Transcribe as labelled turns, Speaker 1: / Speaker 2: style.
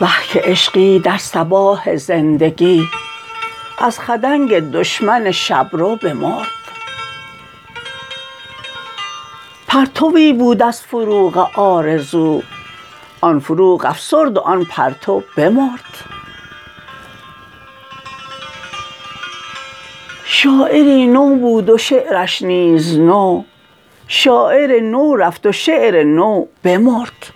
Speaker 1: وه که عشقی در صباح زندگی از خدنگ دشمن شبرو بمرد. پرتوی بود از فروغ آرزو آن فروغ افسرد و آن پرتو بمرد. شاعری نو بود و شعرش نیز نو شاعر نو رفت و شعر نو بمرد.